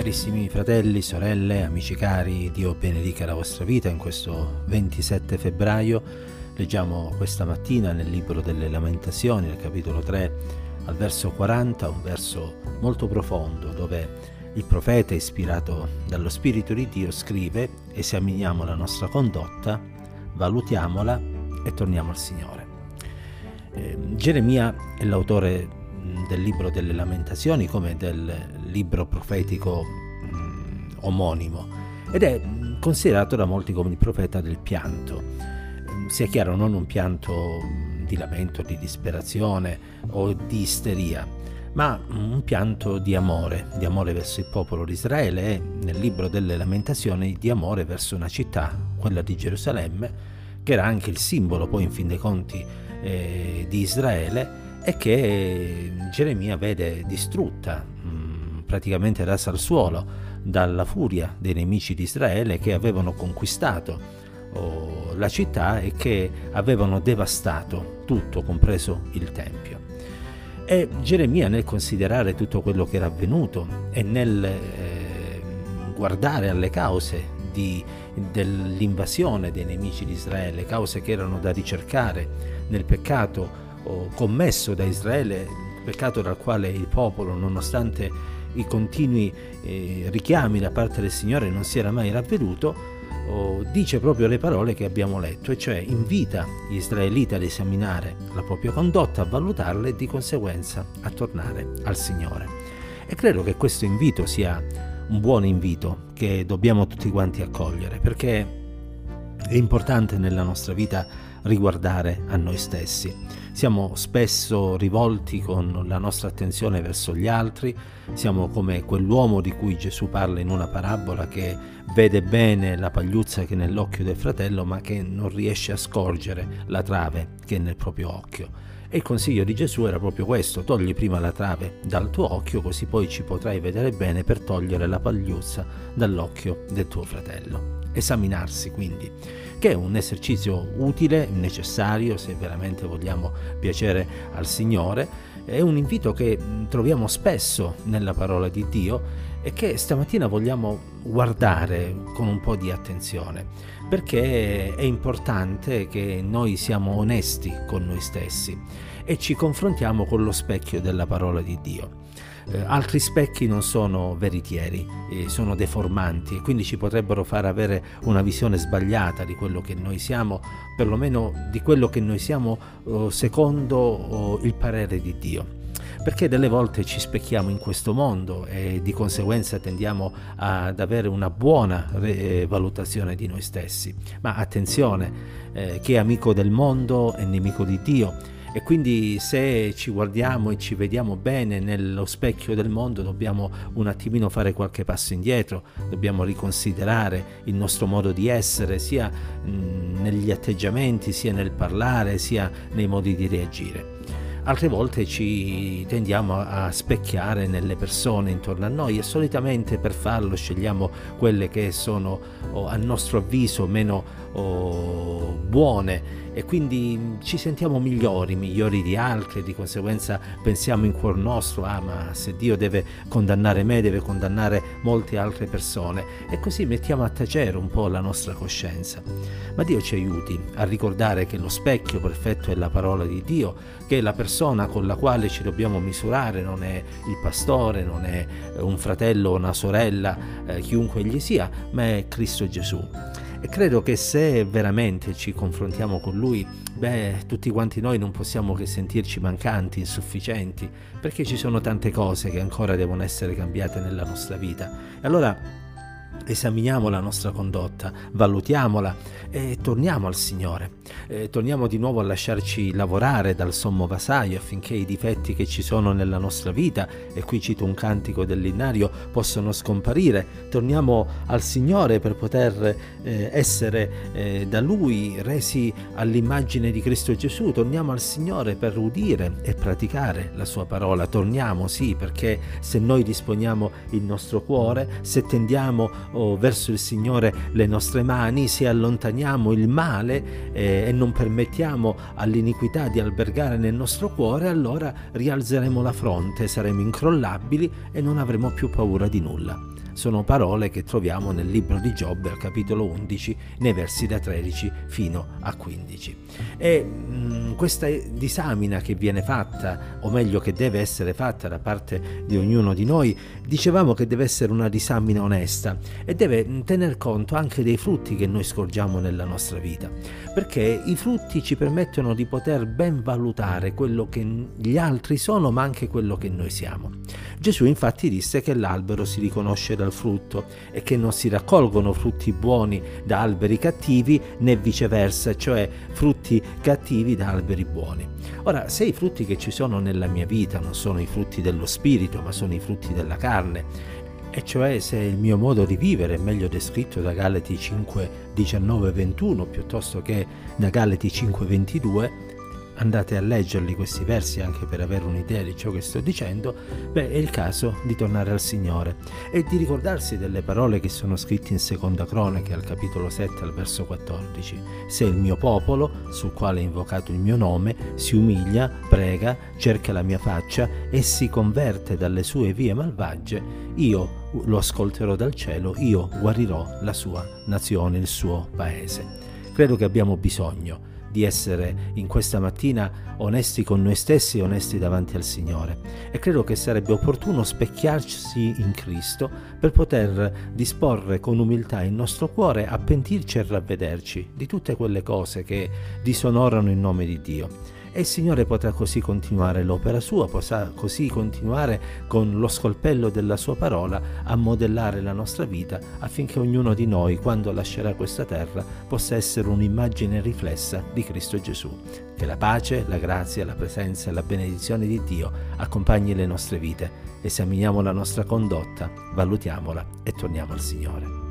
Carissimi fratelli, sorelle, amici cari, Dio benedica la vostra vita in questo 27 febbraio. Leggiamo questa mattina nel libro delle lamentazioni, nel capitolo 3, al verso 40, un verso molto profondo dove il profeta, ispirato dallo Spirito di Dio, scrive, esaminiamo la nostra condotta, valutiamola e torniamo al Signore. Eh, Geremia è l'autore del libro delle lamentazioni come del libro profetico mh, omonimo ed è considerato da molti come il profeta del pianto. Sia chiaro, non un pianto di lamento, di disperazione o di isteria, ma un pianto di amore, di amore verso il popolo di Israele e nel libro delle lamentazioni di amore verso una città, quella di Gerusalemme, che era anche il simbolo poi in fin dei conti eh, di Israele e che Geremia vede distrutta, mm, praticamente rasa al suolo, dalla furia dei nemici di Israele che avevano conquistato oh, la città e che avevano devastato tutto, compreso il Tempio. E Geremia nel considerare tutto quello che era avvenuto e nel eh, guardare alle cause di, dell'invasione dei nemici di Israele, cause che erano da ricercare nel peccato commesso da Israele, peccato dal quale il popolo, nonostante i continui eh, richiami da parte del Signore, non si era mai ravveduto, dice proprio le parole che abbiamo letto, e cioè invita gli israeliti ad esaminare la propria condotta, a valutarla e di conseguenza a tornare al Signore. E credo che questo invito sia un buon invito che dobbiamo tutti quanti accogliere, perché è importante nella nostra vita riguardare a noi stessi. Siamo spesso rivolti con la nostra attenzione verso gli altri, siamo come quell'uomo di cui Gesù parla in una parabola che vede bene la pagliuzza che è nell'occhio del fratello ma che non riesce a scorgere la trave che è nel proprio occhio. E il consiglio di Gesù era proprio questo, togli prima la trave dal tuo occhio così poi ci potrai vedere bene per togliere la pagliuzza dall'occhio del tuo fratello. Esaminarsi quindi che è un esercizio utile, necessario se veramente vogliamo piacere al Signore. È un invito che troviamo spesso nella parola di Dio e che stamattina vogliamo guardare con un po' di attenzione, perché è importante che noi siamo onesti con noi stessi e ci confrontiamo con lo specchio della parola di Dio. Eh, altri specchi non sono veritieri, eh, sono deformanti e quindi ci potrebbero far avere una visione sbagliata di quello che noi siamo, perlomeno di quello che noi siamo oh, secondo oh, il parere di Dio perché delle volte ci specchiamo in questo mondo e di conseguenza tendiamo ad avere una buona re- valutazione di noi stessi. Ma attenzione, eh, chi è amico del mondo è nemico di Dio e quindi se ci guardiamo e ci vediamo bene nello specchio del mondo dobbiamo un attimino fare qualche passo indietro, dobbiamo riconsiderare il nostro modo di essere sia negli atteggiamenti, sia nel parlare, sia nei modi di reagire altre volte ci tendiamo a specchiare nelle persone intorno a noi e solitamente per farlo scegliamo quelle che sono oh, a nostro avviso meno oh, buone e quindi ci sentiamo migliori, migliori di altri di conseguenza pensiamo in cuor nostro, ah ma se Dio deve condannare me deve condannare molte altre persone e così mettiamo a tacere un po' la nostra coscienza. Ma Dio ci aiuti a ricordare che lo specchio perfetto è la parola di Dio, che la persona con la quale ci dobbiamo misurare non è il pastore, non è un fratello una sorella, eh, chiunque egli sia, ma è Cristo Gesù. E credo che se veramente ci confrontiamo con lui, beh, tutti quanti noi non possiamo che sentirci mancanti, insufficienti, perché ci sono tante cose che ancora devono essere cambiate nella nostra vita. E allora esaminiamo la nostra condotta, valutiamola e torniamo al Signore. E torniamo di nuovo a lasciarci lavorare dal sommo vasaio affinché i difetti che ci sono nella nostra vita, e qui cito un cantico dell'innario, possano scomparire. Torniamo al Signore per poter eh, essere eh, da Lui resi all'immagine di Cristo Gesù. Torniamo al Signore per udire e praticare la Sua parola. Torniamo, sì, perché se noi disponiamo il nostro cuore, se tendiamo oh, verso il Signore le nostre mani, se allontaniamo il male eh, e non permettiamo all'iniquità di albergare nel nostro cuore, allora rialzeremo la fronte, saremo incrollabili e non avremo più paura di nulla. Sono parole che troviamo nel libro di Giobbe al capitolo 11 nei versi da 13 fino a 15. E mh, mm, questa disamina che viene fatta, o meglio che deve essere fatta da parte di ognuno di noi, dicevamo che deve essere una disamina onesta e deve mm, tener conto anche dei frutti che noi scorgiamo nella nostra vita, perché i frutti ci permettono di poter ben valutare quello che gli altri sono, ma anche quello che noi siamo. Gesù infatti disse che l'albero si riconosce dal frutto e che non si raccolgono frutti buoni da alberi cattivi né viceversa, cioè frutti cattivi da alberi buoni. Ora, se i frutti che ci sono nella mia vita non sono i frutti dello spirito, ma sono i frutti della carne, e cioè se il mio modo di vivere è meglio descritto da Galati 5, 19, 21 piuttosto che da Galati 5, 22, andate a leggerli questi versi anche per avere un'idea di ciò che sto dicendo, beh è il caso di tornare al Signore e di ricordarsi delle parole che sono scritte in Seconda Cronache al capitolo 7 al verso 14. Se il mio popolo, sul quale è invocato il mio nome, si umilia, prega, cerca la mia faccia e si converte dalle sue vie malvagie, io lo ascolterò dal cielo, io guarirò la sua nazione, il suo paese. Credo che abbiamo bisogno di essere in questa mattina onesti con noi stessi e onesti davanti al Signore. E credo che sarebbe opportuno specchiarsi in Cristo per poter disporre con umiltà il nostro cuore a pentirci e ravvederci di tutte quelle cose che disonorano il nome di Dio e il Signore potrà così continuare l'opera sua, potrà così continuare con lo scolpello della sua parola a modellare la nostra vita affinché ognuno di noi, quando lascerà questa terra, possa essere un'immagine riflessa di Cristo Gesù. Che la pace, la grazia, la presenza e la benedizione di Dio accompagni le nostre vite. Esaminiamo la nostra condotta, valutiamola e torniamo al Signore.